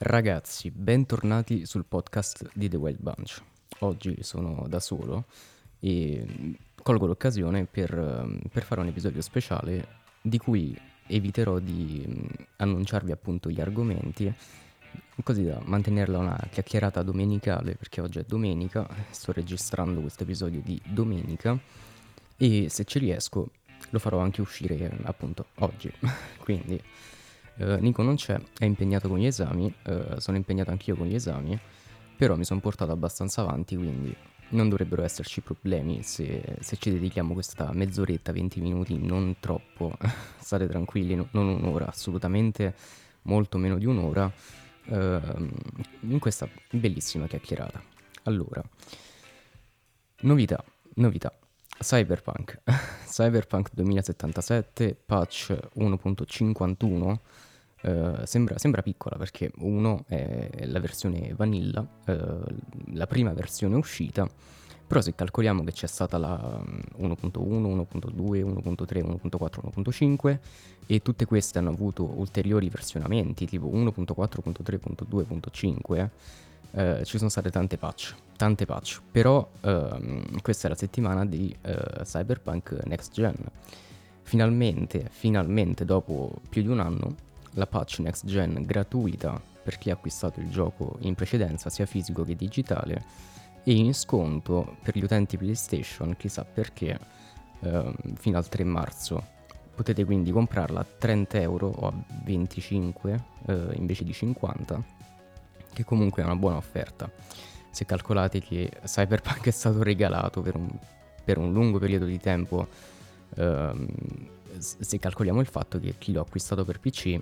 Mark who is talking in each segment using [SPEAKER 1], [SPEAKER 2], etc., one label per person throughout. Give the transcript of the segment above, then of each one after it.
[SPEAKER 1] Ragazzi, bentornati sul podcast di The Wild Bunch. Oggi sono da solo e colgo l'occasione per, per fare un episodio speciale di cui eviterò di mm, annunciarvi appunto gli argomenti così da mantenerla una chiacchierata domenicale perché oggi è domenica, sto registrando questo episodio di domenica e se ci riesco lo farò anche uscire appunto oggi. Quindi eh, Nico non c'è, è impegnato con gli esami, eh, sono impegnato anch'io con gli esami, però mi sono portato abbastanza avanti, quindi non dovrebbero esserci problemi se, se ci dedichiamo questa mezz'oretta, 20 minuti, non troppo, state tranquilli, no, non un'ora, assolutamente molto meno di un'ora, eh, in questa bellissima chiacchierata. Allora, novità, novità. Cyberpunk, Cyberpunk 2077, patch 1.51 Uh, sembra, sembra, piccola perché 1 è la versione vanilla, uh, la prima versione uscita, però se calcoliamo che c'è stata la 1.1, 1.2, 1.3, 1.4, 1.5 e tutte queste hanno avuto ulteriori versionamenti tipo 1.4.3.2.5, uh, ci sono state tante patch, tante patch, però ehm, questa è la settimana di Cyberpunk Next Gen. Finalmente, finalmente dopo più di un anno la patch next gen gratuita per chi ha acquistato il gioco in precedenza sia fisico che digitale e in sconto per gli utenti PlayStation, chissà perché, eh, fino al 3 marzo. Potete quindi comprarla a 30 euro o a 25 eh, invece di 50, che comunque è una buona offerta. Se calcolate che Cyberpunk è stato regalato per un, per un lungo periodo di tempo, ehm, se calcoliamo il fatto che chi l'ha acquistato per PC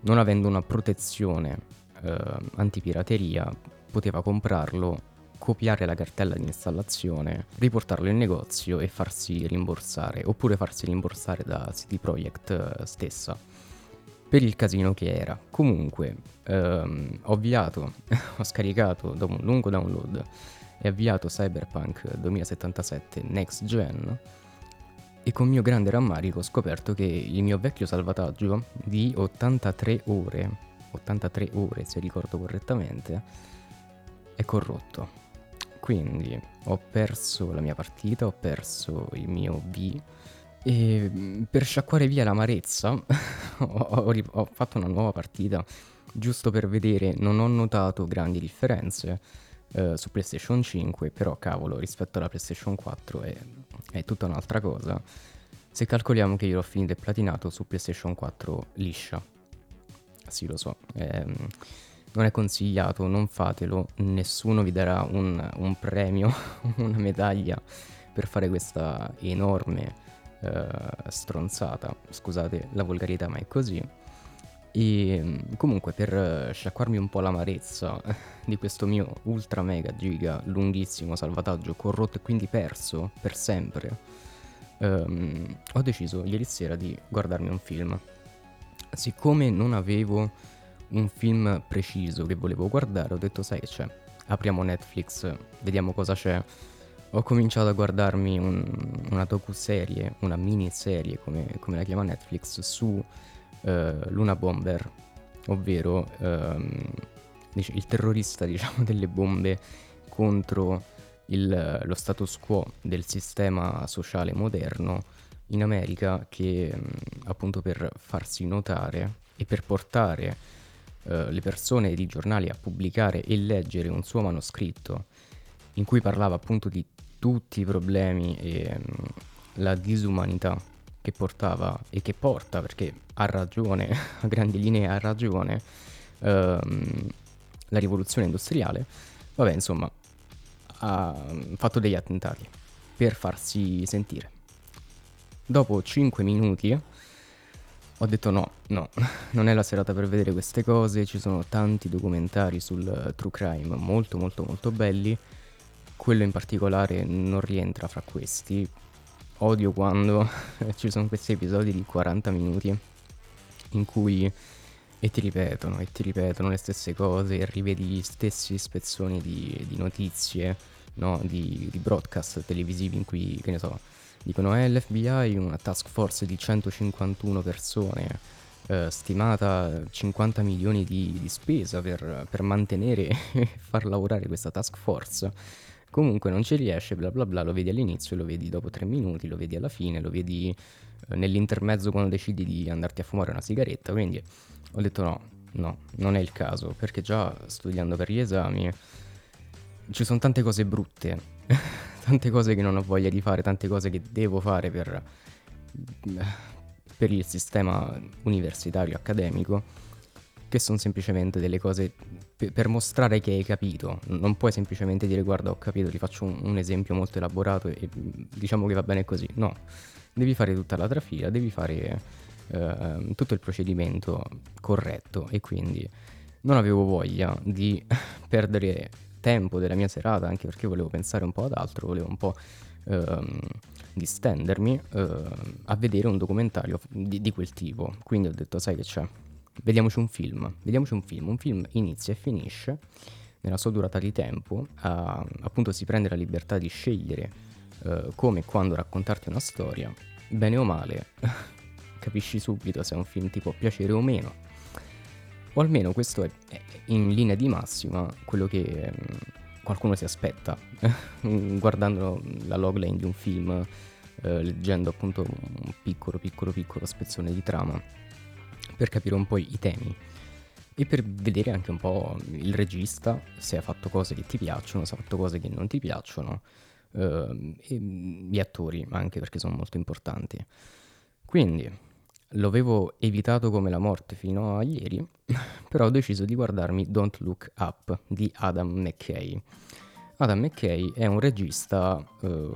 [SPEAKER 1] non avendo una protezione eh, antipirateria, poteva comprarlo, copiare la cartella di installazione, riportarlo in negozio e farsi rimborsare, oppure farsi rimborsare da CD Projekt eh, stessa. Per il casino che era. Comunque, ehm, ho avviato, ho scaricato dopo un lungo download e avviato Cyberpunk 2077 Next Gen e con mio grande rammarico ho scoperto che il mio vecchio salvataggio di 83 ore, 83 ore se ricordo correttamente, è corrotto. Quindi ho perso la mia partita, ho perso il mio V e mm, per sciacquare via l'amarezza ho, ho, ho fatto una nuova partita giusto per vedere, non ho notato grandi differenze eh, su PlayStation 5, però cavolo, rispetto alla PlayStation 4 è, è tutta un'altra cosa. Se calcoliamo che io l'ho finito e platinato su PlayStation 4 liscia. Sì, lo so. Ehm, non è consigliato, non fatelo, nessuno vi darà un, un premio, una medaglia per fare questa enorme eh, stronzata. Scusate la volgarità, ma è così. E mm, comunque per eh, sciacquarmi un po' l'amarezza di questo mio ultra mega giga lunghissimo salvataggio corrotto e quindi perso per sempre, um, ho deciso ieri sera di guardarmi un film. Siccome non avevo un film preciso che volevo guardare, ho detto sai che c'è, apriamo Netflix, vediamo cosa c'è. Ho cominciato a guardarmi un, una docu-serie, una miniserie come, come la chiama Netflix, su eh, Luna Bomber, ovvero ehm, il terrorista diciamo, delle bombe contro il, lo status quo del sistema sociale moderno in America che appunto per farsi notare e per portare eh, le persone e i giornali a pubblicare e leggere un suo manoscritto in cui parlava appunto di tutti i problemi e mh, la disumanità che portava e che porta, perché ha ragione, a grandi linee ha ragione, ehm, la rivoluzione industriale, vabbè insomma, ha fatto degli attentati per farsi sentire. Dopo 5 minuti ho detto no, no, non è la serata per vedere queste cose, ci sono tanti documentari sul true crime molto molto molto belli, quello in particolare non rientra fra questi, odio quando ci sono questi episodi di 40 minuti in cui e ti ripetono e ti ripetono le stesse cose e rivedi gli stessi spezzoni di, di notizie, no? di, di, broadcast televisivi in cui, che ne so, dicono eh, l'FBI una task force di 151 persone eh, stimata 50 milioni di, di spesa per, per mantenere e far lavorare questa task force. Comunque non ci riesce, bla bla bla, lo vedi all'inizio, lo vedi dopo tre minuti, lo vedi alla fine, lo vedi eh, nell'intermezzo quando decidi di andarti a fumare una sigaretta, quindi ho detto no, no, non è il caso, perché già studiando per gli esami ci sono tante cose brutte, tante cose che non ho voglia di fare, tante cose che devo fare per, per il sistema universitario accademico, che sono semplicemente delle cose per, mostrare che hai capito. Non puoi semplicemente dire guarda ho capito, ti faccio un, un esempio molto elaborato e diciamo che va bene così. No, devi fare tutta la trafila, devi fare eh, tutto il procedimento corretto e quindi non avevo voglia di perdere tempo della mia serata anche perché volevo pensare un po' ad altro, volevo un po' ehm, distendermi eh, a vedere un documentario di, di, quel tipo. Quindi ho detto, sai che c'è? Vediamoci un film. Vediamoci un film. Un film inizia e finisce nella sua durata di tempo. A, appunto si prende la libertà di scegliere eh, come e quando raccontarti una storia. Bene o male, capisci subito se è un film ti può piacere o meno. O almeno questo è, è in linea di massima quello che um, qualcuno si aspetta guardando la logline di un film, eh, leggendo appunto un piccolo, piccolo, piccolo spezzone di trama per capire un po' i temi e per vedere anche un po' il regista se ha fatto cose che ti piacciono, se ha fatto cose che non ti piacciono, eh, e gli attori anche perché sono molto importanti. Quindi lo avevo evitato come la morte fino a ieri, però ho deciso di guardarmi Don't Look Up di Adam McKay. Adam McKay è un regista eh,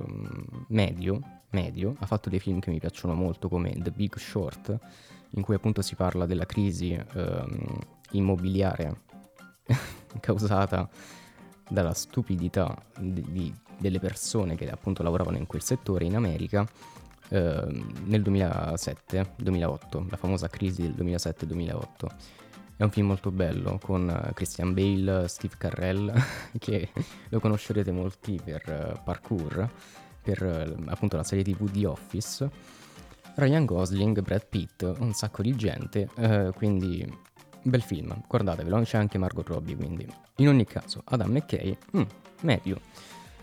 [SPEAKER 1] medio, medio, ha fatto dei film che mi piacciono molto come The Big Short, in cui appunto si parla della crisi eh, immobiliare causata dalla stupidità di, di, delle persone che appunto lavoravano in quel settore in America eh, nel 2007-2008, la famosa crisi del 2007-2008. È un film molto bello con eh, Christian Bale, Steve Carrell, che lo conoscerete molti per uh, parkour, per uh, appunto la serie tv The Office. Ryan Gosling, Brad Pitt, un sacco di gente, uh, quindi bel film, guardatevelo, c'è anche Margot Robbie, quindi. In ogni caso Adam McKay, mm, medio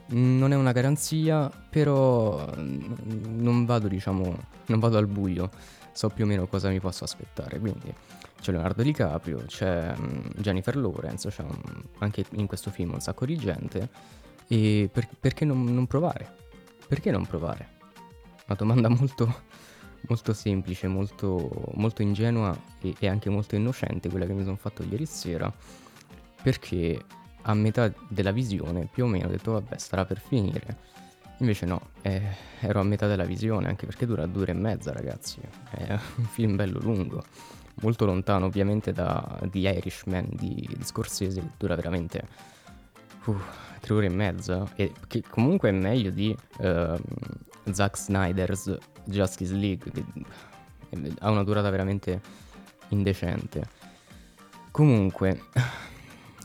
[SPEAKER 1] non è una garanzia, però mm, non vado, diciamo, non vado al buio, so più o meno cosa mi posso aspettare, quindi c'è Leonardo DiCaprio, c'è mm, Jennifer Lawrence, c'è un, anche in questo film un sacco di gente, e per, perché non, non, provare? Perché non provare? Una domanda molto, molto semplice, molto, molto ingenua e, e anche molto innocente, quella che mi sono fatto ieri sera, perché a metà della visione più o meno ho detto vabbè starà per finire. Invece no, eh, ero a metà della visione anche perché dura due ore e mezza ragazzi, è un film bello lungo, molto lontano ovviamente da The Irishman di, di Scorsese che dura veramente uh, tre ore e mezza e che comunque è meglio di uh, Zack Snyder's Justice League che ha una durata veramente indecente. Comunque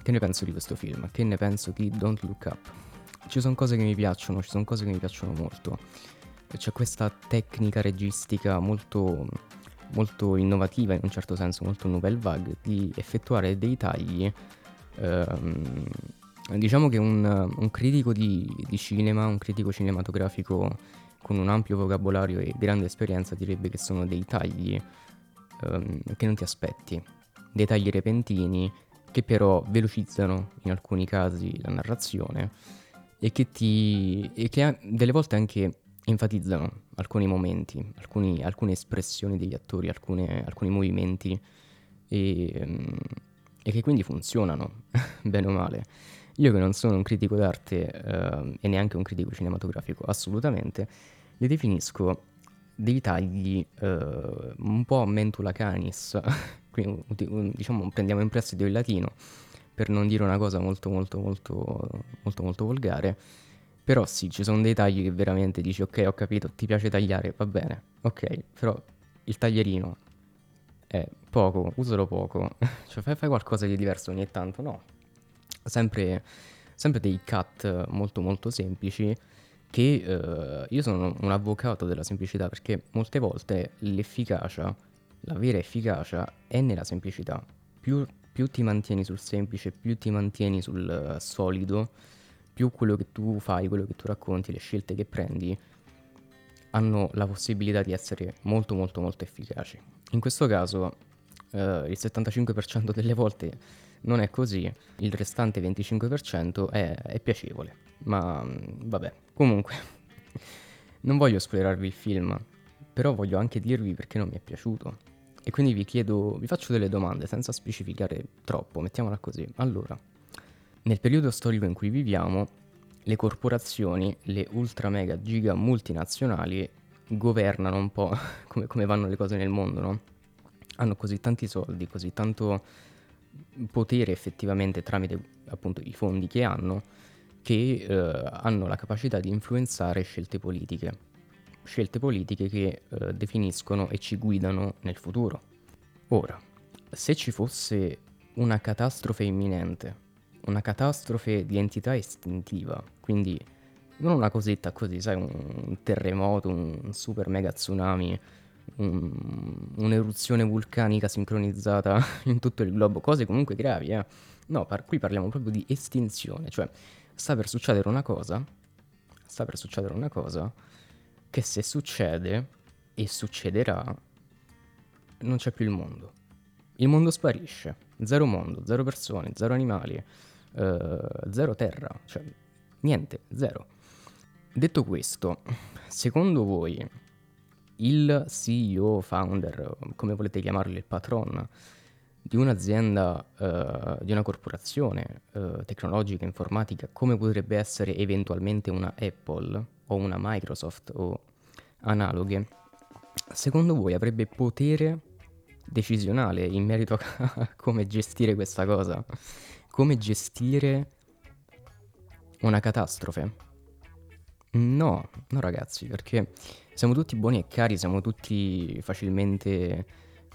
[SPEAKER 1] che ne penso di questo film? Che ne penso di Don't Look Up? Ci sono cose che mi piacciono, ci sono cose che mi piacciono molto. C'è questa tecnica registica molto, molto innovativa, in un certo senso, molto nouvelle vague, di effettuare dei tagli. Ehm, diciamo che un, un critico di, di cinema, un critico cinematografico con un ampio vocabolario e grande esperienza direbbe che sono dei tagli ehm, che non ti aspetti, dei tagli repentini che però velocizzano in alcuni casi la narrazione e che, ti, e che delle volte anche enfatizzano alcuni momenti, alcuni, alcune espressioni degli attori, alcune, alcuni movimenti e, mm, e, che quindi funzionano, bene o male. Io che non sono un critico d'arte eh, e neanche un critico cinematografico, assolutamente, li definisco dei tagli eh, un po' mentula canis, quindi diciamo prendiamo in prestito il latino per non dire una cosa molto molto molto molto molto volgare. Però sì ci sono dei tagli che veramente dici ok ho capito ti piace tagliare va bene ok però il taglierino è poco usalo poco. Cioè fai, fai qualcosa di diverso ogni tanto no sempre, sempre dei cut molto molto semplici che eh, io sono un avvocato della semplicità perché molte volte l'efficacia la vera efficacia è nella semplicità. Più, più ti mantieni sul semplice, più ti mantieni sul uh, solido, più quello che tu fai, quello che tu racconti, le scelte che prendi hanno la possibilità di essere molto molto molto efficaci. In questo caso uh, il 75% delle volte non è così, il restante 25% è, è piacevole, ma mm, vabbè, comunque non voglio spoilerarvi il film, però voglio anche dirvi perché non mi è piaciuto. E quindi vi chiedo, vi faccio delle domande senza specificare troppo, mettiamola così. Allora, nel periodo storico in cui viviamo, le corporazioni, le ultra mega giga multinazionali governano un po' come, come vanno le cose nel mondo, no? Hanno così tanti soldi, così tanto potere effettivamente tramite appunto i fondi che hanno, che eh, hanno la capacità di influenzare scelte politiche scelte politiche che eh, definiscono e ci guidano nel futuro. Ora, se ci fosse una catastrofe imminente, una catastrofe di entità estintiva, quindi non una cosetta così, sai, un terremoto, un super mega tsunami, un, un'eruzione vulcanica sincronizzata in tutto il globo, cose comunque gravi, eh. No, par- qui parliamo proprio di estinzione, cioè sta per succedere una cosa, sta per succedere una cosa che se succede, e succederà, non c'è più il mondo. Il mondo sparisce. Zero mondo, zero persone, zero animali, eh, zero terra, cioè niente, zero. Detto questo, secondo voi il CEO, founder, come volete chiamarlo, il patron di un'azienda, eh, di una corporazione eh, tecnologica, informatica, come potrebbe essere eventualmente una Apple o una Microsoft o analoghe, secondo voi avrebbe potere decisionale in merito a come gestire questa cosa? Come gestire una catastrofe? No, no ragazzi, perché siamo tutti buoni e cari, siamo tutti facilmente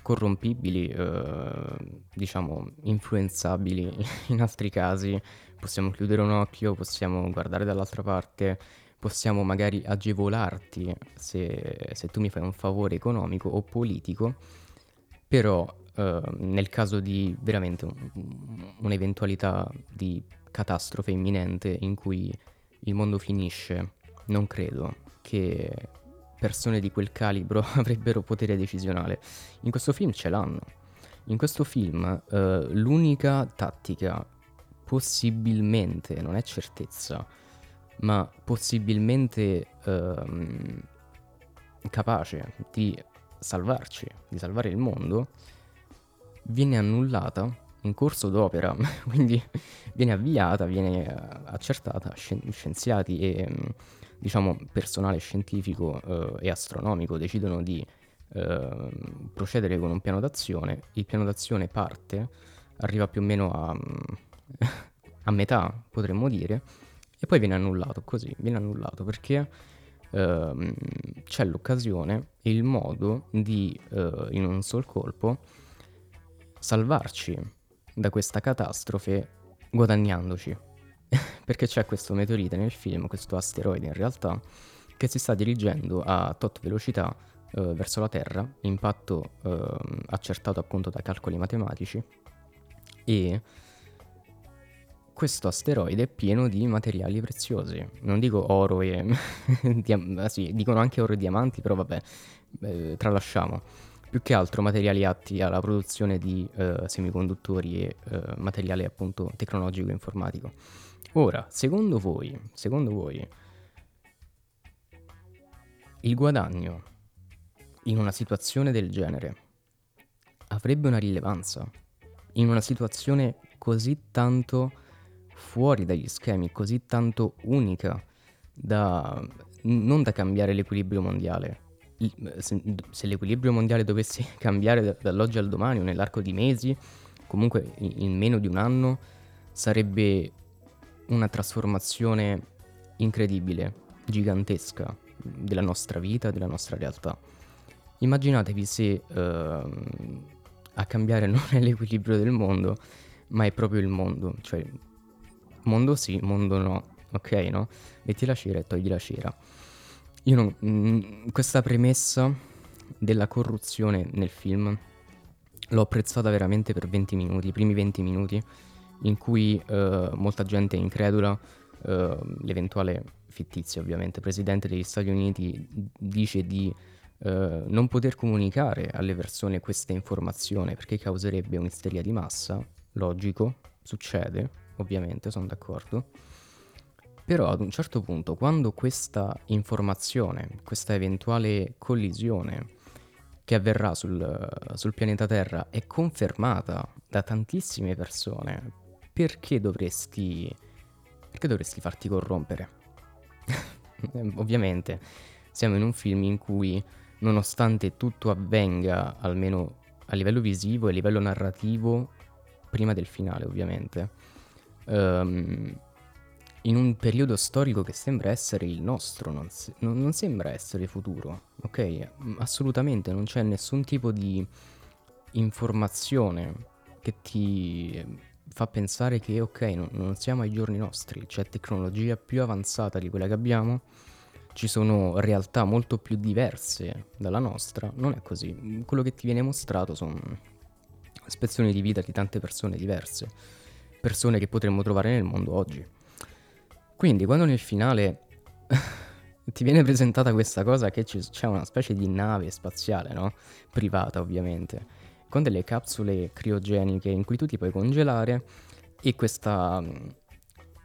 [SPEAKER 1] corrompibili, eh, diciamo influenzabili in altri casi, possiamo chiudere un occhio, possiamo guardare dall'altra parte, possiamo magari agevolarti se, se tu mi fai un favore economico o politico, però eh, nel caso di veramente un, un'eventualità di catastrofe imminente in cui il mondo finisce, non credo che persone di quel calibro avrebbero potere decisionale. In questo film ce l'hanno. In questo film eh, l'unica tattica, possibilmente, non è certezza, ma possibilmente ehm, capace di salvarci, di salvare il mondo, viene annullata in corso d'opera, quindi viene avviata, viene eh, accertata, scienziati e diciamo personale scientifico eh, e astronomico decidono di eh, procedere con un piano d'azione, il piano d'azione parte, arriva più o meno a, a metà potremmo dire, e poi viene annullato così, viene annullato perché ehm, c'è l'occasione e il modo di eh, in un sol colpo salvarci da questa catastrofe guadagnandoci. perché c'è questo meteorite nel film, questo asteroide in realtà, che si sta dirigendo a tot velocità eh, verso la Terra, impatto eh, accertato appunto da calcoli matematici, e questo asteroide è pieno di materiali preziosi. Non dico oro e... diam- sì, dicono anche oro e diamanti, però vabbè, eh, tralasciamo. Più che altro materiali atti alla produzione di eh, semiconduttori e eh, materiale appunto tecnologico e informatico. Ora, secondo voi, secondo voi, il guadagno in una situazione del genere avrebbe una rilevanza? In una situazione così tanto fuori dagli schemi, così tanto unica da non da cambiare l'equilibrio mondiale. Se, se l'equilibrio mondiale dovesse cambiare dall'oggi al domani o nell'arco di mesi, comunque in meno di un anno, sarebbe una trasformazione incredibile, gigantesca della nostra vita, della nostra realtà. Immaginatevi se uh, a cambiare non è l'equilibrio del mondo, ma è proprio il mondo, cioè mondo sì, mondo no, ok, no? Metti la cera e togli la cera. Io non... Mh, mm, questa premessa della corruzione nel film l'ho apprezzata veramente per 20 minuti, i primi 20 minuti, in cui uh, molta gente incredula, uh, l'eventuale fittizio ovviamente, presidente degli Stati Uniti dice di uh, non poter comunicare alle persone questa informazione perché causerebbe un'isteria di massa, logico, succede, ovviamente, sono d'accordo. Però ad un certo punto, quando questa informazione, questa eventuale collisione che avverrà sul, sul, pianeta Terra è confermata da tantissime persone, perché dovresti, perché dovresti farti corrompere? Ovviamente siamo in un film in cui, nonostante tutto avvenga, almeno a livello visivo e a livello narrativo, prima del finale ovviamente, um, in un periodo storico che sembra essere il nostro, non, se- non, sembra essere futuro, ok? Assolutamente non c'è nessun tipo di informazione che ti fa pensare che ok, non, non siamo ai giorni nostri, c'è tecnologia più avanzata di quella che abbiamo, ci sono realtà molto più diverse dalla nostra, non è così. Quello che ti viene mostrato sono spezzoni di vita di tante persone diverse, persone che potremmo trovare nel mondo oggi. Quindi quando nel finale ti viene presentata questa cosa che c'è una specie di nave spaziale, no? Privata ovviamente, con delle capsule criogeniche in cui tu ti puoi congelare e questa mm,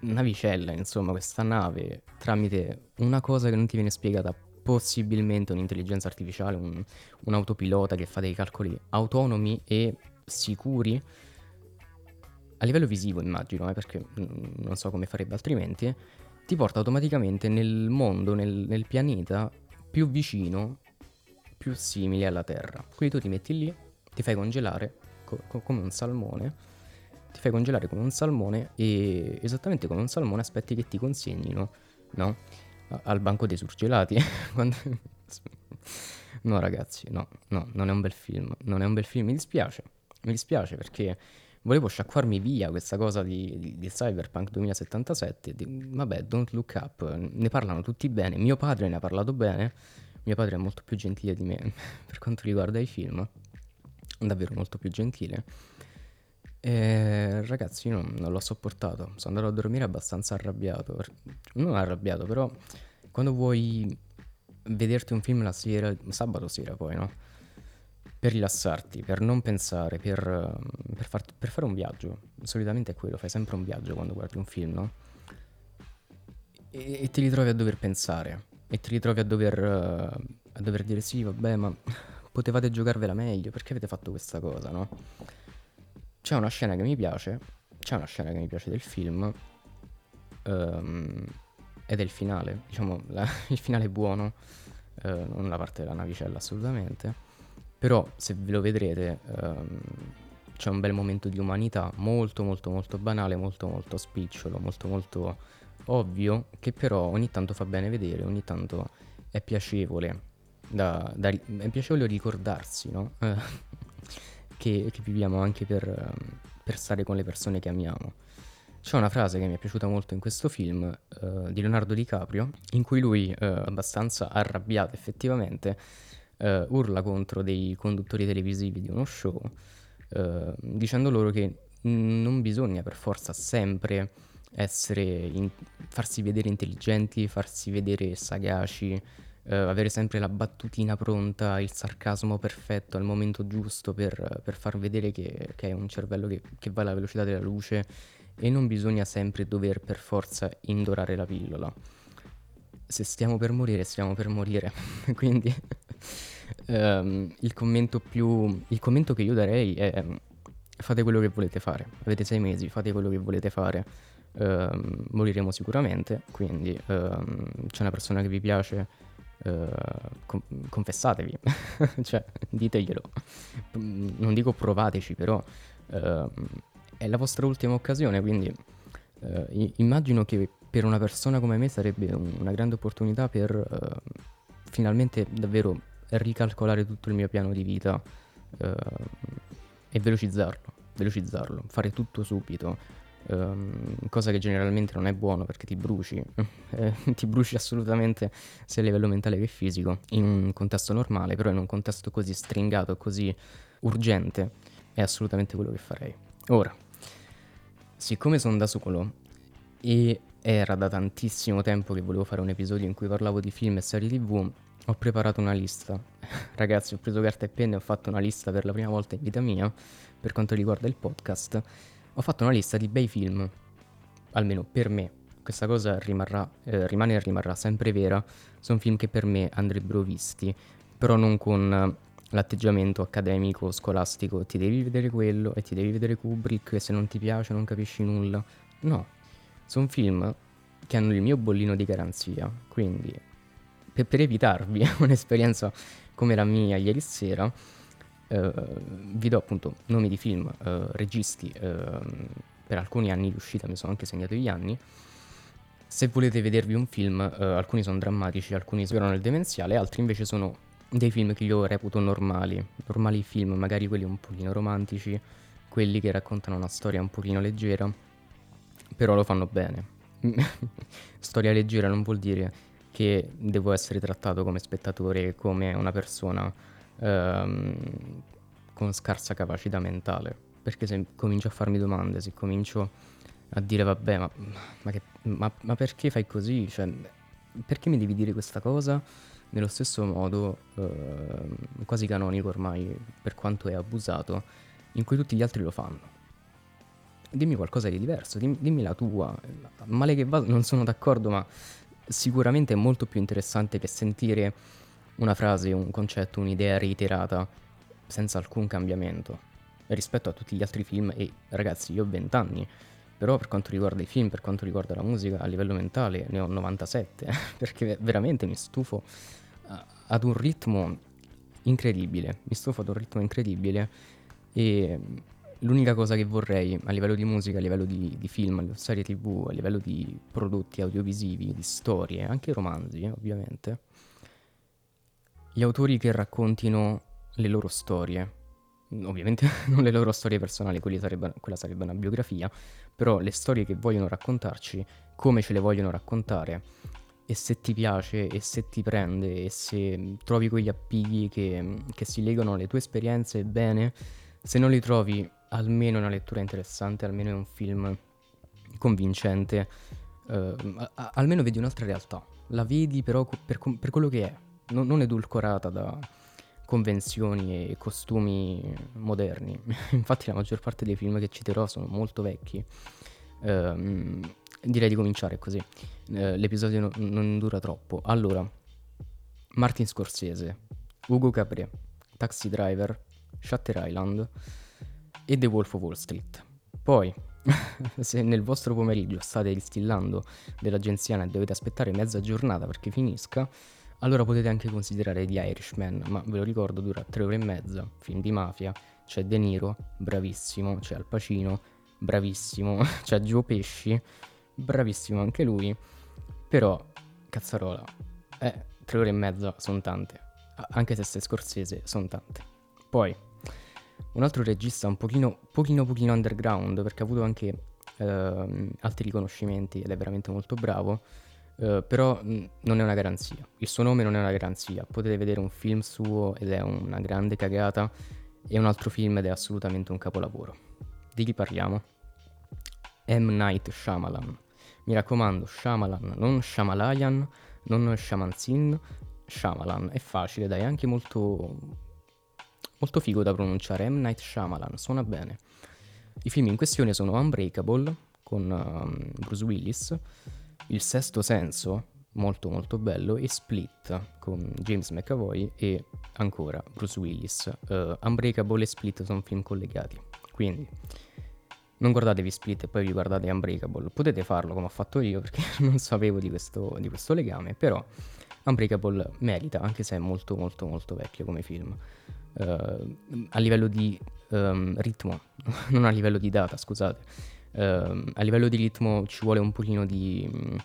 [SPEAKER 1] navicella, insomma, questa nave tramite una cosa che non ti viene spiegata, possibilmente un'intelligenza artificiale, un, un autopilota che fa dei calcoli autonomi e sicuri a livello visivo immagino, eh, perché mm, non so come farebbe altrimenti, ti porta automaticamente nel mondo, nel, nel pianeta più vicino, più simile alla Terra. Quindi tu ti metti lì, ti fai congelare co- co- come un salmone, ti fai congelare come un salmone e esattamente come un salmone aspetti che ti consegnino, no? Al banco dei surgelati. Quando... no ragazzi, no, no, non è un bel film, non è un bel film, mi dispiace, mi dispiace perché volevo sciacquarmi via questa cosa di, di, di Cyberpunk 2077. Di, vabbè, Don't Look Up, ne parlano tutti bene. Mio padre ne ha parlato bene. Mio padre è molto più gentile di me per quanto riguarda i film, davvero molto più gentile. E, ragazzi, io non, non l'ho sopportato. Sono andato a dormire abbastanza arrabbiato. Non arrabbiato, però quando vuoi vederti un film la sera, sabato sera poi, no? per rilassarti, per non pensare, per, per, far, per, fare un viaggio. Solitamente è quello, fai sempre un viaggio quando guardi un film, no? E, e ti ritrovi a dover pensare, e ti ritrovi a dover, a dover dire sì, vabbè, ma potevate giocarvela meglio, perché avete fatto questa cosa, no? C'è una scena che mi piace, c'è una scena che mi piace del film, um, ed è il finale, diciamo, la, il finale è buono, uh, non la parte della navicella assolutamente però se ve lo vedrete ehm, c'è un bel momento di umanità molto molto molto banale, molto molto spicciolo, molto molto ovvio, che però ogni tanto fa bene vedere, ogni tanto è piacevole, da, da, è piacevole ricordarsi, no? che, che, viviamo anche per, per, stare con le persone che amiamo. C'è una frase che mi è piaciuta molto in questo film uh, di Leonardo DiCaprio, in cui lui, uh, abbastanza arrabbiato effettivamente, eh, urla contro dei conduttori televisivi di uno show, eh, dicendo loro che non bisogna per forza sempre essere in, farsi vedere intelligenti, farsi vedere sagaci, eh, avere sempre la battutina pronta, il sarcasmo perfetto al momento giusto per, per far vedere che, che, è un cervello che, che va alla velocità della luce e non bisogna sempre dover per forza indorare la pillola. Se stiamo per morire, stiamo per morire. Quindi um, il, commento più, il commento che io darei è fate quello che volete fare. Avete sei mesi, fate quello che volete fare. Um, moriremo sicuramente, quindi um, c'è una persona che vi piace, com- confessatevi, cioè diteglielo. Non dico provateci, però uh, è la vostra ultima occasione, quindi uh, immagino che per una persona come me sarebbe un- una grande opportunità per eh, finalmente davvero ricalcolare tutto il mio piano di vita eh, e velocizzarlo, velocizzarlo, fare tutto subito, ehm, cosa che generalmente non è buono perché ti bruci, eh, ti bruci assolutamente sia a livello mentale che fisico in un contesto normale, però in un contesto così stringato, così urgente, è assolutamente quello che farei. Ora, siccome sono da solo e era da tantissimo tempo che volevo fare un episodio in cui parlavo di film e serie tv, ho preparato una lista. Ragazzi, ho preso carta e penna e ho fatto una lista per la prima volta in vita mia per quanto riguarda il podcast ho fatto una lista di bei film, almeno per me, questa cosa rimarrà, eh, rimane e rimarrà sempre vera, sono film che per me andrebbero visti, però non con l'atteggiamento accademico, scolastico, ti devi vedere quello e ti devi vedere Kubrick e se non ti piace non capisci nulla. No, sono film che hanno il mio bollino di garanzia, quindi per, per evitarvi un'esperienza come la mia ieri sera, eh, vi do appunto nomi di film, eh, registi, ehm, per alcuni anni di uscita mi sono anche segnato gli anni. Se volete vedervi un film, eh, alcuni sono drammatici, alcuni sperano nel demenziale, altri invece sono dei film che io reputo normali, normali film, magari quelli un pochino romantici, quelli che raccontano una storia un pochino leggera, però lo fanno bene. storia leggera non vuol dire che devo essere trattato come spettatore, come una persona ehm, con scarsa capacità mentale. Perché se comincio a farmi domande, se comincio a dire vabbè, ma, ma, che, ma, ma perché fai così? Cioè, perché mi devi dire questa cosa? Nello stesso modo, eh, quasi canonico ormai, per quanto è abusato, in cui tutti gli altri lo fanno. Dimmi qualcosa di diverso, dimmi, dimmi la tua. Male che va, non sono d'accordo, ma sicuramente è molto più interessante che sentire una frase, un concetto, un'idea reiterata senza alcun cambiamento rispetto a tutti gli altri film. E ragazzi io ho 20 anni però per quanto riguarda i film, per quanto riguarda la musica a livello mentale ne ho 97 perché veramente mi stufo ad un ritmo incredibile mi stufo ad un ritmo incredibile. E l'unica cosa che vorrei a livello di musica, a livello di, di film, serie tv, a livello di prodotti audiovisivi, di storie, anche romanzi ovviamente gli autori che raccontino le loro storie. Ovviamente non le loro storie personali, sarebbe, quella sarebbe una biografia, però le storie che vogliono raccontarci, come ce le vogliono raccontare, e se ti piace, e se ti prende, e se trovi quegli appigli che, che si legano alle tue esperienze, bene, se non li trovi, almeno è una lettura interessante, almeno è un film convincente, eh, almeno vedi un'altra realtà, la vedi però per, per quello che è, non, non edulcorata da convenzioni e costumi moderni. Infatti la maggior parte dei film che citerò sono molto vecchi. Um, direi di cominciare così. Uh, l'episodio no, non dura troppo. Allora, Martin Scorsese, Ugo Capré, Taxi Driver, Shutter Island e The Wolf of Wall Street. Poi, se nel vostro pomeriggio state distillando dell'agenziana e dovete aspettare mezza giornata perché finisca, allora potete anche considerare The Irishman, ma ve lo ricordo, dura tre ore e mezza, film di mafia, c'è De Niro, bravissimo, c'è Al Pacino, bravissimo, c'è Gio Pesci, bravissimo anche lui, però, cazzarola, eh, tre ore e mezza sono tante, anche se sei scorsese, sono tante. Poi, un altro regista un pochino, pochino, pochino underground, perché ha avuto anche eh, altri riconoscimenti ed è veramente molto bravo, Uh, però mh, non è una garanzia. Il suo nome non è una garanzia. Potete vedere un film suo ed è una grande cagata e un altro film ed è assolutamente un capolavoro. Di chi parliamo? M. Night Shyamalan. Mi raccomando, Shyamalan, non Shamalayan, non Shamanzin, Shyamalan. È facile, dai, è anche molto, molto figo da pronunciare. M. Night Shyamalan, suona bene. I film in questione sono Unbreakable con um, Bruce Willis, il Sesto Senso, molto molto bello, e Split con James McAvoy e ancora Bruce Willis. Uh, Unbreakable e Split sono film collegati, quindi non guardatevi Split e poi vi guardate Unbreakable. Potete farlo come ho fatto io perché non sapevo di questo, di questo legame, però Unbreakable merita, anche se è molto molto molto vecchio come film. Uh, a livello di um, ritmo, non a livello di data, scusate Uh, a livello di ritmo ci vuole un pochino di... Um,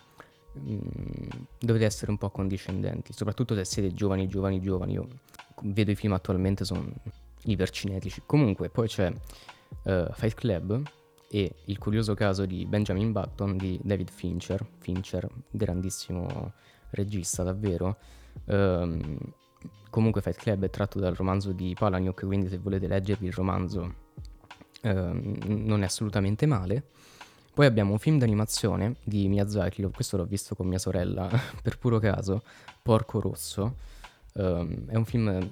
[SPEAKER 1] dovete essere un po' condiscendenti, soprattutto se siete giovani, giovani, giovani. Io vedo i film attualmente, sono ipercinetici. Comunque, poi c'è uh, Fight Club, e Il curioso caso di Benjamin Button di David Fincher, Fincher, grandissimo regista davvero. Um, comunque Fight Club è tratto dal romanzo di Palahniuk, quindi se volete leggervi il romanzo um, non è assolutamente male. Poi abbiamo un film d'animazione di Miyazaki, questo l'ho visto con mia sorella per puro caso, Porco Rosso. Um, è un film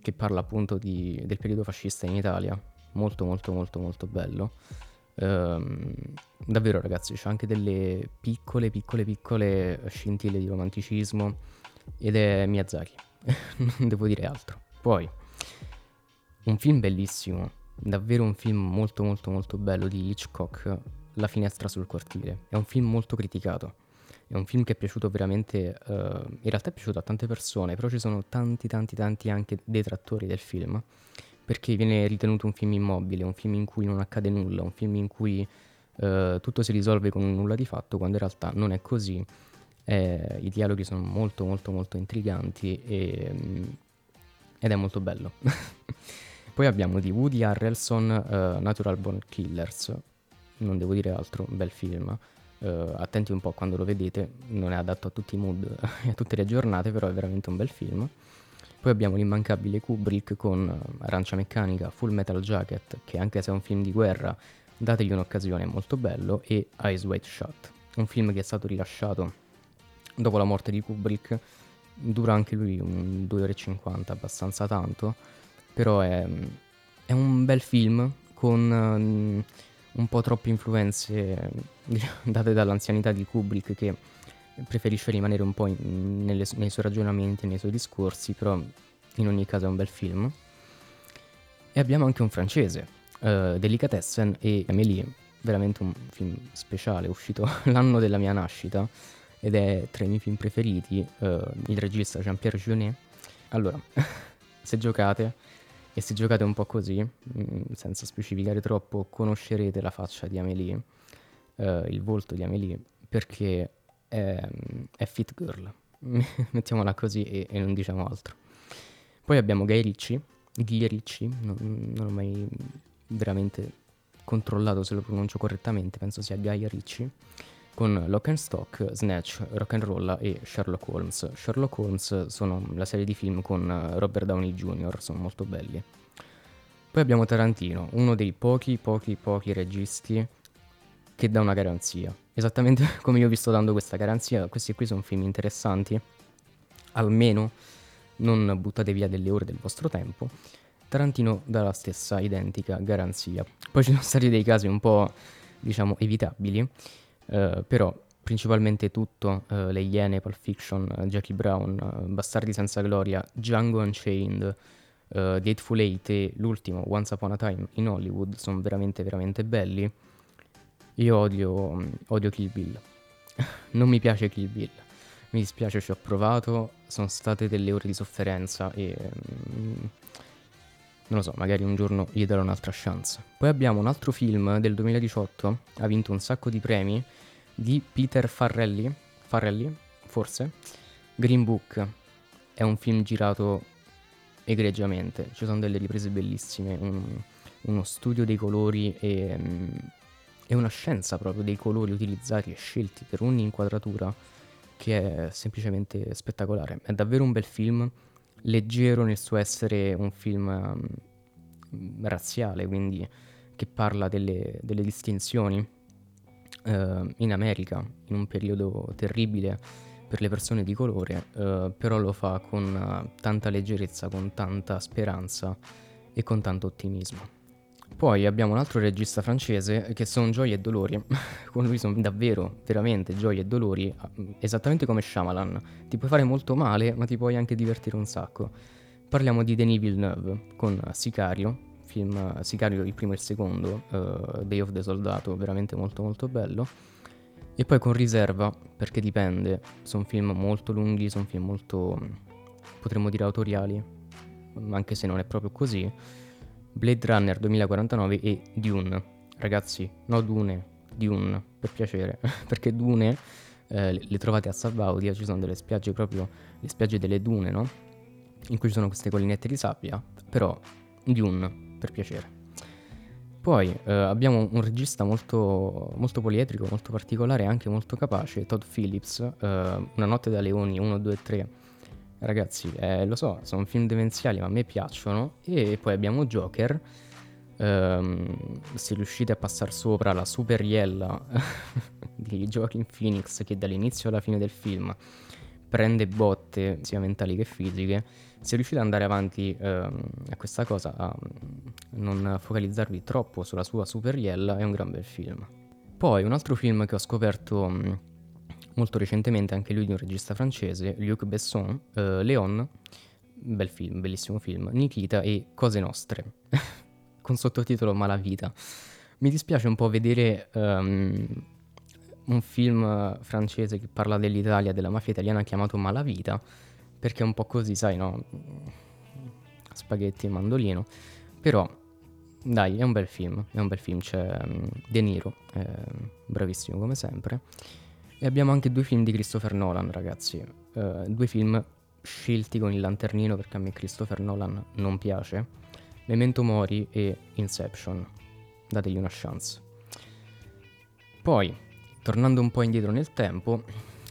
[SPEAKER 1] che parla appunto di, del periodo fascista in Italia, molto molto molto molto bello. Um, davvero ragazzi, c'è anche delle piccole piccole piccole scintille di romanticismo ed è Miyazaki, non devo dire altro. Poi, un film bellissimo, davvero un film molto molto molto bello di Hitchcock, La finestra sul cortile. È un film molto criticato è un film che è piaciuto veramente, uh, in realtà è piaciuto a tante persone, però ci sono tanti tanti tanti anche detrattori del film, perché viene ritenuto un film immobile, un film in cui non accade nulla, un film in cui uh, tutto si risolve con un nulla di fatto, quando in realtà non è così. Eh, I dialoghi sono molto molto molto intriganti e, um, ed è molto bello. Poi abbiamo di Woody Harrelson uh, Natural Born Killers, non devo dire altro, un bel film. Uh, attenti un po' quando lo vedete, non è adatto a tutti i mood e a tutte le giornate, però è veramente un bel film. Poi abbiamo l'immancabile Kubrick con uh, Arancia Meccanica, Full Metal Jacket, che anche se è un film di guerra, dategli un'occasione, è molto bello, e Eyes Wide Shut, un film che è stato rilasciato dopo la morte di Kubrick, dura anche lui un 2 ore e 50, abbastanza tanto, però è, è un bel film con... Uh, un po' troppe influenze date dall'anzianità di Kubrick che preferisce rimanere un po' in, nelle, nei suoi ragionamenti, nei suoi discorsi, però in ogni caso è un bel film. E abbiamo anche un francese, uh, Delicatessen e Amélie, veramente un film speciale, uscito l'anno della mia nascita ed è tra i miei film preferiti, uh, il regista Jean-Pierre Jeunet. Allora, se giocate e se giocate un po' così, mm, senza specificare troppo, conoscerete la faccia di Amelie, eh, il volto di Amelie, perché è, è Fit Girl. Mettiamola così e, e, non diciamo altro. Poi abbiamo Guy Ricci, Guy Ricci, non, non ho mai veramente controllato se lo pronuncio correttamente, penso sia Guy Ricci con Lock and Stock, Snatch, Rock and Roll e Sherlock Holmes. Sherlock Holmes sono la serie di film con eh, Robert Downey Jr., sono molto belli. Poi abbiamo Tarantino, uno dei pochi, pochi, pochi registi che dà una garanzia. Esattamente come io vi sto dando questa garanzia, questi qui sono film interessanti, almeno non buttate via delle ore del vostro tempo. Tarantino dà la stessa identica garanzia. Poi ci sono stati dei casi un po', diciamo, evitabili eh, però principalmente tutto, uh, Le Iene, Pulp Fiction, Jackie Brown, Bastardi senza gloria, Django Unchained, The Hateful Eight e l'ultimo, Once Upon a Time in Hollywood, sono veramente veramente belli. Io odio, odio Kill Bill, non mi piace Kill Bill, mi dispiace, ci ho provato, sono state delle ore di sofferenza e... Mm, non lo so, magari un giorno gli darò un'altra chance. Poi abbiamo un altro film del 2018, ha vinto un sacco di premi, di Peter Farrelly, Farrelly, forse. Green Book è un film girato egregiamente, ci sono delle riprese bellissime, un, uno studio dei colori e, e una scienza proprio dei colori utilizzati e scelti per ogni inquadratura che è semplicemente spettacolare. È davvero un bel film leggero nel suo essere un film um, razziale, quindi che parla delle, delle distinzioni uh, in America, in un periodo terribile per le persone di colore, uh, però lo fa con uh, tanta leggerezza, con tanta speranza e con tanto ottimismo. Poi abbiamo un altro regista francese che sono Gioia e Dolori. Con lui sono davvero, veramente Gioia e Dolori, esattamente come Shyamalan. Ti puoi fare molto male, ma ti puoi anche divertire un sacco. Parliamo di Denis Villeneuve con Sicario, film Sicario il primo e il secondo, uh, Day of the Soldato, veramente molto molto bello. E poi con Riserva, perché dipende, sono film molto lunghi, sono film molto, potremmo dire, autoriali, anche se non è proprio così Blade Runner 2049 e Dune. Ragazzi, no Dune, Dune, per piacere, perché Dune eh, le trovate a Sabaudia, ci sono delle spiagge proprio, le spiagge delle dune, no? In cui ci sono queste collinette di sabbia, però Dune, per piacere. Poi eh, abbiamo un regista molto, molto poliedrico, molto particolare e anche molto capace, Todd Phillips, eh, Una notte da leoni 1, 2, 3. Ragazzi, eh, lo so, sono film demenziali ma a me piacciono. E poi abbiamo Joker, ehm, se riuscite a passare sopra la super iella di Joaquin Phoenix che dall'inizio alla fine del film prende botte sia mentali che fisiche, se riuscite ad andare avanti ehm, a questa cosa, a non focalizzarvi troppo sulla sua super iella, è un gran bel film. Poi un altro film che ho scoperto mh, mm, molto recentemente, anche lui di un regista francese, Luc Besson, eh, Léon, bel film, bellissimo film, Nikita e Cose Nostre, con sottotitolo Malavita. Mi dispiace un po' vedere um, un film francese che parla dell'Italia, della mafia italiana chiamato Malavita, perché è un po' così, sai, no? Spaghetti e mandolino. Però, dai, è un bel film, è un bel film, c'è um, De Niro, eh, bravissimo come sempre. E abbiamo anche due film di Christopher Nolan, ragazzi. Uh, due film scelti con il lanternino perché a me Christopher Nolan non piace. Memento Mori e Inception. Dategli una chance. Poi, tornando un po' indietro nel tempo,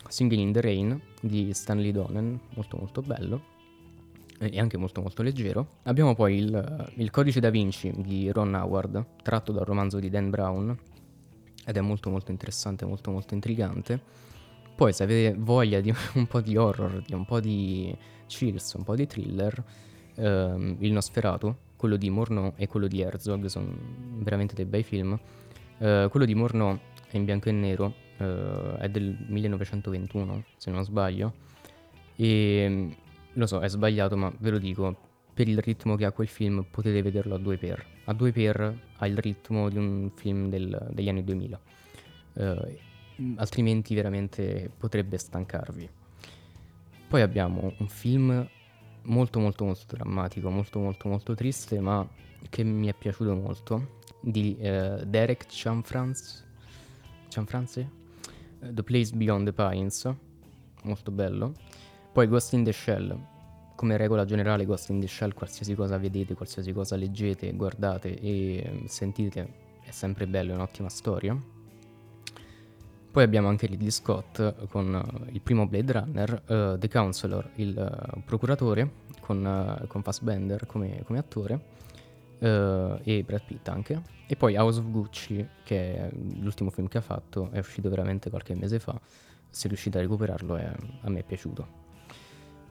[SPEAKER 1] Singing in the Rain di Stanley Donen, molto molto bello e anche molto molto leggero. Abbiamo poi il, il, Codice da Vinci di Ron Howard, tratto dal romanzo di Dan Brown, ed è molto molto interessante, molto molto intrigante. Poi se avete voglia di un po' di horror, di un po' di chills, un po' di thriller, ehm, il Nosferatu, quello di Morneau e quello di Herzog, sono veramente dei bei film. Eh, quello di Morneau è in bianco e nero, eh, è del 1921 se non sbaglio, e lo so, è sbagliato, ma ve lo dico, per il ritmo che ha quel film potete vederlo a due per. A due per ha il ritmo di un film del, degli anni 2000. Uh, eh, altrimenti veramente potrebbe stancarvi. Poi abbiamo un film molto molto molto drammatico, molto molto molto triste, ma che mi è piaciuto molto, di uh, Derek Cianfrance, Cianfrance? Uh, the Place Beyond the Pines, molto bello. Poi Ghost in the Shell, come regola generale Ghost in the Shell, qualsiasi cosa vedete, qualsiasi cosa leggete, guardate e sentite, è sempre bello, è un'ottima storia. Poi abbiamo anche Ridley Scott con uh, il primo Blade Runner, uh, The Counselor, il uh, procuratore, con, con Fassbender come, come attore, e Brad Pitt anche. E poi House of Gucci, che è l'ultimo film che ha fatto, è uscito veramente qualche mese fa. Se riuscite a recuperarlo, è, a me è piaciuto.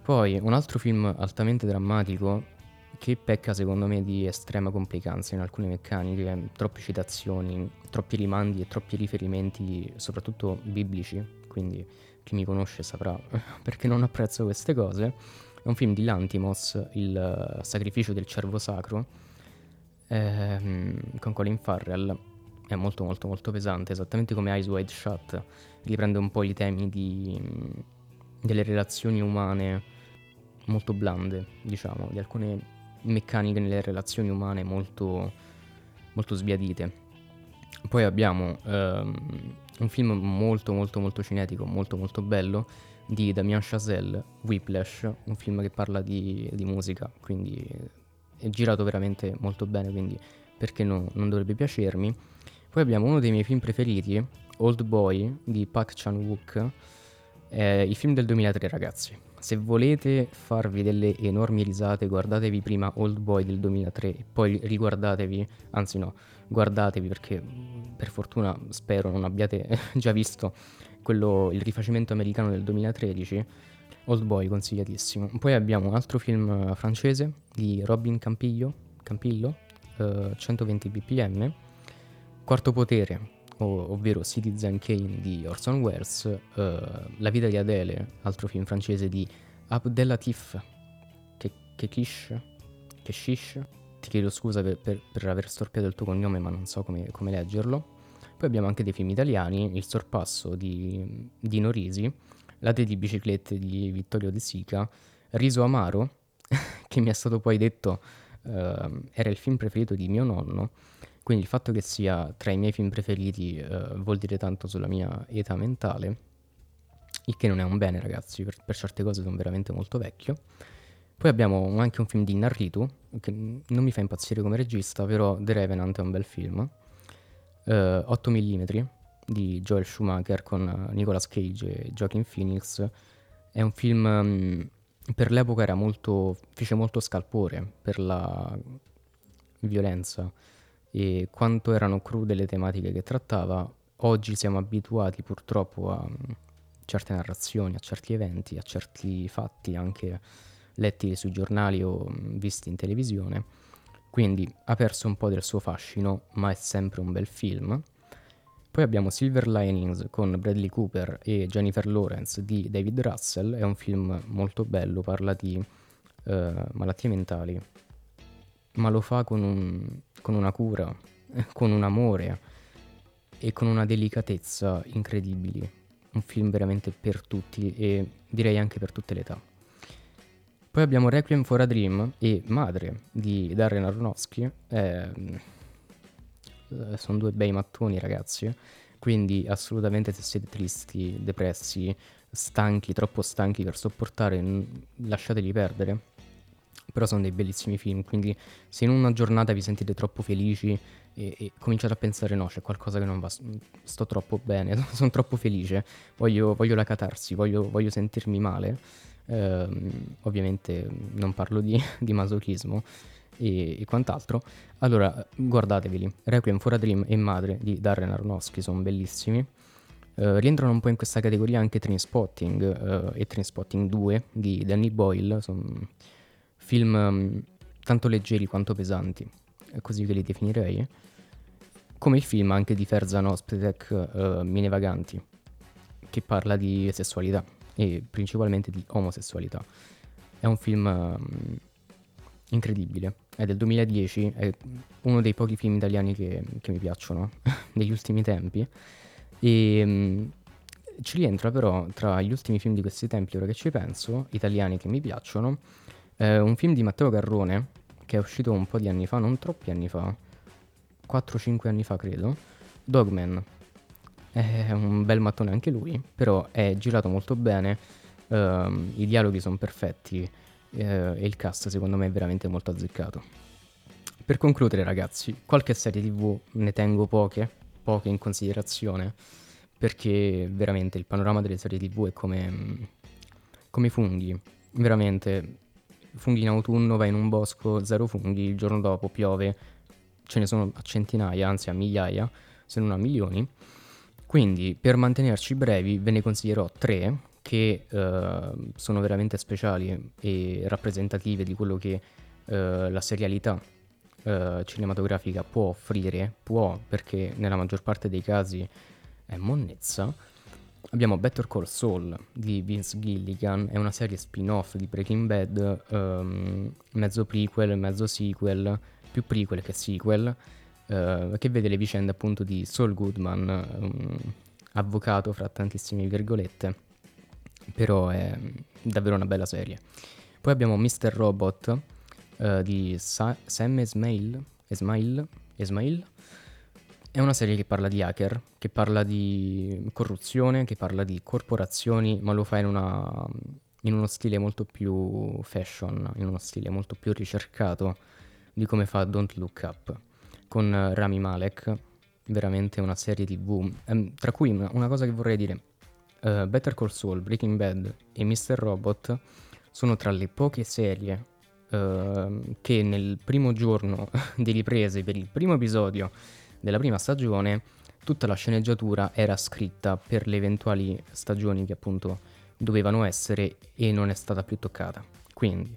[SPEAKER 1] Poi un altro film altamente drammatico che pecca secondo me di estrema complicanza in alcune meccaniche, troppe citazioni, troppi rimandi e troppi riferimenti, soprattutto biblici, quindi chi mi conosce saprà perché non apprezzo queste cose. È un film di Lantimos, Il sacrificio del cervo sacro, ehm, con Colin Farrell. È molto molto molto pesante, esattamente come Eyes Wide Shut, riprende un po' i temi di, delle relazioni umane molto blande, diciamo, di alcune meccaniche nelle relazioni umane molto, molto sbiadite. Poi abbiamo um, un film molto molto molto cinetico, molto molto bello di Damien Chazelle, Whiplash, un film che parla di, di musica, quindi è girato veramente molto bene, quindi perché no, non dovrebbe piacermi. Poi abbiamo uno dei miei film preferiti, Old Boy di Park Chan-wook, eh, il film del 2003 ragazzi se volete farvi delle enormi risate, guardatevi prima Old Boy del 2003 e poi riguardatevi, anzi no, guardatevi perché per fortuna spero non abbiate già visto quello, il rifacimento americano del 2013. Old Boy consigliatissimo. Poi abbiamo un altro film francese di Robin Campillo, Campillo eh, 120 bpm, Quarto Potere, ovvero Citizen Kane di Orson Welles, uh, La vita di Adele, altro film francese di Abdelatif Kekish, Keshish, ti chiedo scusa per, per, per, aver storpiato il tuo cognome ma non so come, come, leggerlo. Poi abbiamo anche dei film italiani, Il sorpasso di Dino Risi, La te di biciclette di Vittorio De Sica, Riso Amaro, che mi è stato poi detto uh, era il film preferito di mio nonno, quindi il fatto che sia tra i miei film preferiti eh, vuol dire tanto sulla mia età mentale, il che non è un bene ragazzi, per, per certe cose sono veramente molto vecchio. Poi abbiamo anche un film di Narritu, che non mi fa impazzire come regista, però The Revenant è un bel film. Uh, 8 mm di Joel Schumacher con Nicolas Cage e Joaquin Phoenix. È un film um, per l'epoca molto, fece molto scalpore per la violenza e quanto erano crude le tematiche che trattava. Oggi siamo abituati purtroppo a certe narrazioni, a certi eventi, a certi fatti anche letti sui giornali o visti in televisione. Quindi ha perso un po' del suo fascino, ma è sempre un bel film. Poi abbiamo Silver Linings con Bradley Cooper e Jennifer Lawrence di David Russell, è un film molto bello, parla di uh, malattie mentali, ma lo fa con, un, con una cura, con un amore e con una delicatezza incredibili. Un film veramente per tutti e direi anche per tutte le età. Poi abbiamo Requiem for a Dream e Madre di Darren Aronofsky. Eh, eh, sono due bei mattoni ragazzi, quindi assolutamente se siete tristi, depressi, stanchi, troppo stanchi per sopportare, lasciateli perdere. Però sono dei bellissimi film, quindi se in una giornata vi sentite troppo felici e, e cominciate a pensare no, c'è qualcosa che non va, sto troppo bene, sono troppo felice, voglio, voglio la catarsi, voglio, voglio sentirmi male, eh, ovviamente non parlo di, di masochismo, e, e quant'altro. Allora, guardateveli. Requiem for a Dream e Madre di Darren Aronofsky sono bellissimi. Uh, rientrano un po' in questa categoria anche Trainspotting uh, e Trainspotting 2 di Danny Boyle, sono film um, tanto leggeri quanto pesanti, così ve li definirei. Come il film anche di Ferzan Ospedek uh, Mine Vaganti, che parla di sessualità e principalmente di omosessualità. È un film um, incredibile. È del 2010, è uno dei pochi film italiani che, che mi piacciono negli ultimi tempi. E um, ci rientra però tra gli ultimi film di questi tempi, ora che ci penso, italiani che mi piacciono, eh, un film di Matteo Garrone, che è uscito un po' di anni fa, non troppi anni fa, 4-5 anni fa credo, Dogman. È un bel mattone anche lui, però è girato molto bene, uh, i dialoghi sono perfetti, eh, e il cast secondo me è veramente molto azzeccato. Per concludere ragazzi, qualche serie tv ne tengo poche, poche in considerazione, perché veramente il panorama delle serie tv è come, come funghi, veramente funghi in autunno, vai in un bosco, zero funghi, il giorno dopo piove, ce ne sono a centinaia, anzi a migliaia, se non a milioni. Quindi per mantenerci brevi ve ne consiglierò tre che eh, sono veramente speciali e rappresentative di quello che eh, la serialità eh, cinematografica può offrire, può perché nella maggior parte dei casi è monnezza. Abbiamo Better Call Saul di Vince Gilligan, è una serie spin-off di Breaking Bad, um, mezzo prequel, mezzo sequel, più prequel che sequel, uh, che vede le vicende appunto di Saul Goodman, um, avvocato fra tantissime virgolette, però è davvero una bella serie. Poi abbiamo Mr. Robot uh, di Sa- Sam Esmail, Esmail, Esmail. È una serie che parla di hacker, che parla di corruzione, che parla di corporazioni, ma lo fa in, una, in uno stile molto più fashion, in uno stile molto più ricercato di come fa Don't Look Up, con Rami Malek, veramente una serie tv, um, tra cui una cosa che vorrei dire, uh, Better Call Saul, Breaking Bad e Mr. Robot sono tra le poche serie uh, che nel primo giorno di riprese per il primo episodio della prima stagione tutta la sceneggiatura era scritta per le eventuali stagioni che appunto dovevano essere e non è stata più toccata. Quindi,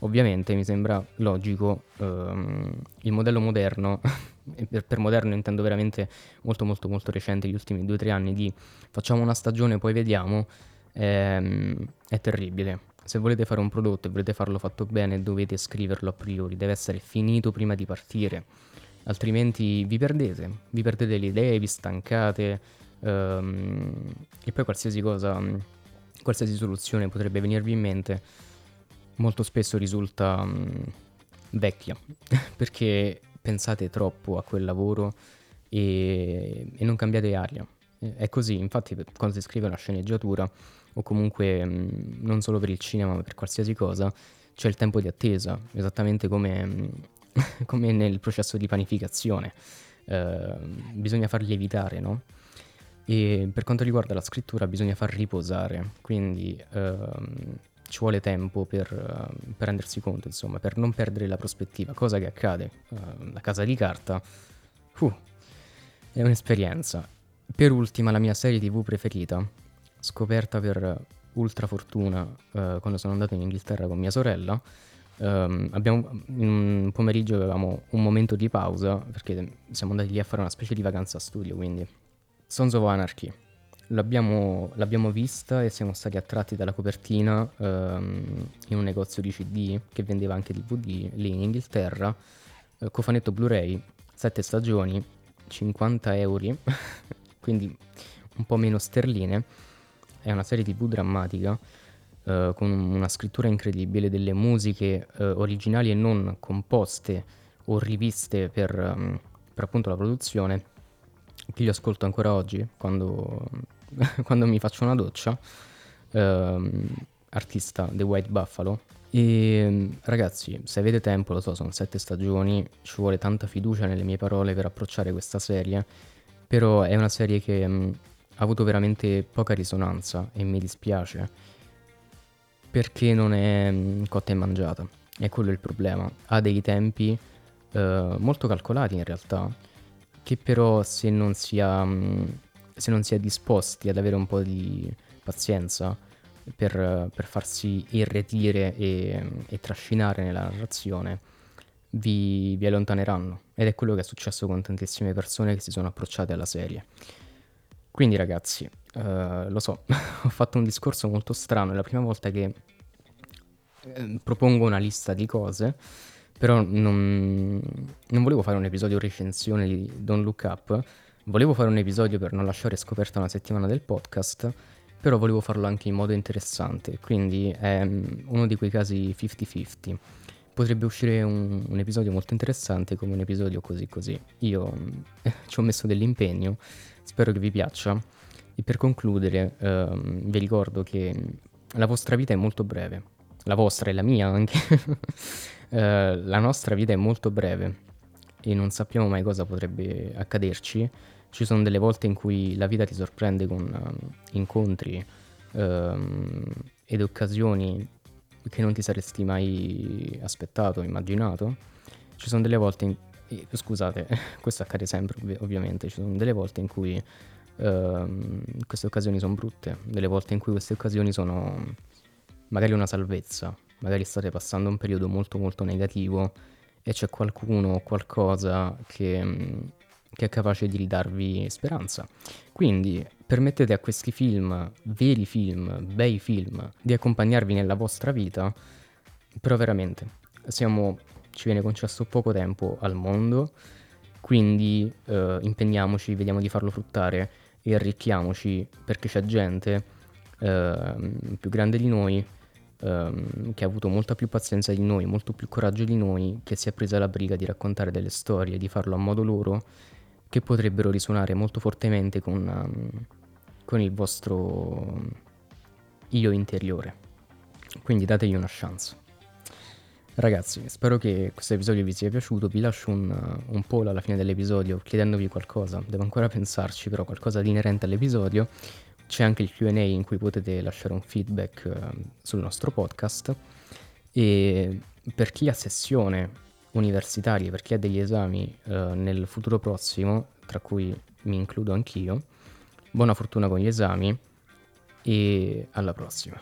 [SPEAKER 1] ovviamente mi sembra logico um, il modello moderno per, per, moderno intendo veramente molto molto molto recente, gli ultimi due o tre anni di facciamo una stagione poi vediamo, ehm, è terribile. Se volete fare un prodotto e volete farlo fatto bene dovete scriverlo a priori, deve essere finito prima di partire, altrimenti vi perdete, vi perdete le idee, vi stancate ehm, e poi qualsiasi cosa, qualsiasi soluzione potrebbe venirvi in mente molto spesso risulta um, vecchia perché pensate troppo a quel lavoro e, e non cambiate aria. È così, infatti quando si scrive una sceneggiatura o comunque mh, non solo per il cinema ma per qualsiasi cosa c'è il tempo di attesa, esattamente come, come nel processo di panificazione. Eh, bisogna far lievitare, no? E per quanto riguarda la scrittura bisogna far riposare, quindi ehm, ci vuole tempo per, uh, per, rendersi conto, insomma, per non perdere la prospettiva, cosa che accade. Uh, la casa di carta, uh, è un'esperienza. Per ultima, la mia serie tv preferita, scoperta per ultra fortuna uh, quando sono andato in Inghilterra con mia sorella. Um, abbiamo, un pomeriggio avevamo un momento di pausa perché siamo andati lì a fare una specie di vacanza studio, quindi Sons of Anarchy L'abbiamo, l'abbiamo, vista e siamo stati attratti dalla copertina ehm, in un negozio di CD che vendeva anche DVD lì in Inghilterra. Eh, cofanetto Blu-ray, 7 stagioni, 50 euro, quindi un po' meno sterline. È una serie TV drammatica eh, con una scrittura incredibile, delle musiche eh, originali e non composte o riviste per, um, per appunto la produzione che io ascolto ancora oggi quando quando mi faccio una doccia, ehm, artista The White Buffalo. E ragazzi, se avete tempo, lo so, sono sette stagioni, ci vuole tanta fiducia nelle mie parole per approcciare questa serie, però è una serie che mh, ha avuto veramente poca risonanza e mi dispiace perché non è mh, cotta e mangiata. E quello è il problema. Ha dei tempi eh, molto calcolati in realtà, che però se non si ha mh, se non si è disposti ad avere un po' di pazienza per, per farsi irretire e, e, trascinare nella narrazione, vi, vi, allontaneranno. Ed è quello che è successo con tantissime persone che si sono approcciate alla serie. Quindi ragazzi, uh, lo so, ho fatto un discorso molto strano, è la prima volta che eh, propongo una lista di cose, però non, non volevo fare un episodio recensione di Don't Look Up, Volevo fare un episodio per non lasciare scoperta una settimana del podcast, però volevo farlo anche in modo interessante, quindi è mm, uno di quei casi 50-50. Potrebbe uscire un, un episodio molto interessante come un episodio così così. Io eh, ci ho messo dell'impegno, spero che vi piaccia. E per concludere ehm, vi ricordo che la vostra vita è molto breve, la vostra e la mia anche. eh, la nostra vita è molto breve e non sappiamo mai cosa potrebbe accaderci ci sono delle volte in cui la vita ti sorprende con uh, incontri uh, ed occasioni che non ti saresti mai aspettato, immaginato. Ci sono delle volte in scusate, questo accade sempre ov- ovviamente, ci sono delle volte in cui uh, queste occasioni sono brutte, delle volte in cui queste occasioni sono magari una salvezza, magari state passando un periodo molto molto negativo e c'è qualcuno o qualcosa che che è capace di ridarvi speranza. Quindi permettete a questi film, veri film, bei film, di accompagnarvi nella vostra vita, però veramente siamo, ci viene concesso poco tempo al mondo, quindi eh, impegniamoci, vediamo di farlo fruttare e arricchiamoci perché c'è gente eh, più grande di noi ehm, che ha avuto molta più pazienza di noi, molto più coraggio di noi, che si è presa la briga di raccontare delle storie, di farlo a modo loro che potrebbero risuonare molto fortemente con, um, con il vostro io interiore. Quindi dategli una chance. Ragazzi, spero che questo episodio vi sia piaciuto. Vi lascio un, un poll alla fine dell'episodio chiedendovi qualcosa. Devo ancora pensarci, però qualcosa di inerente all'episodio. C'è anche il QA in cui potete lasciare un feedback uh, sul nostro podcast. E per chi ha sessione universitarie per chi ha degli esami eh, nel futuro prossimo, tra cui mi includo anch'io. Buona fortuna con gli esami e alla prossima.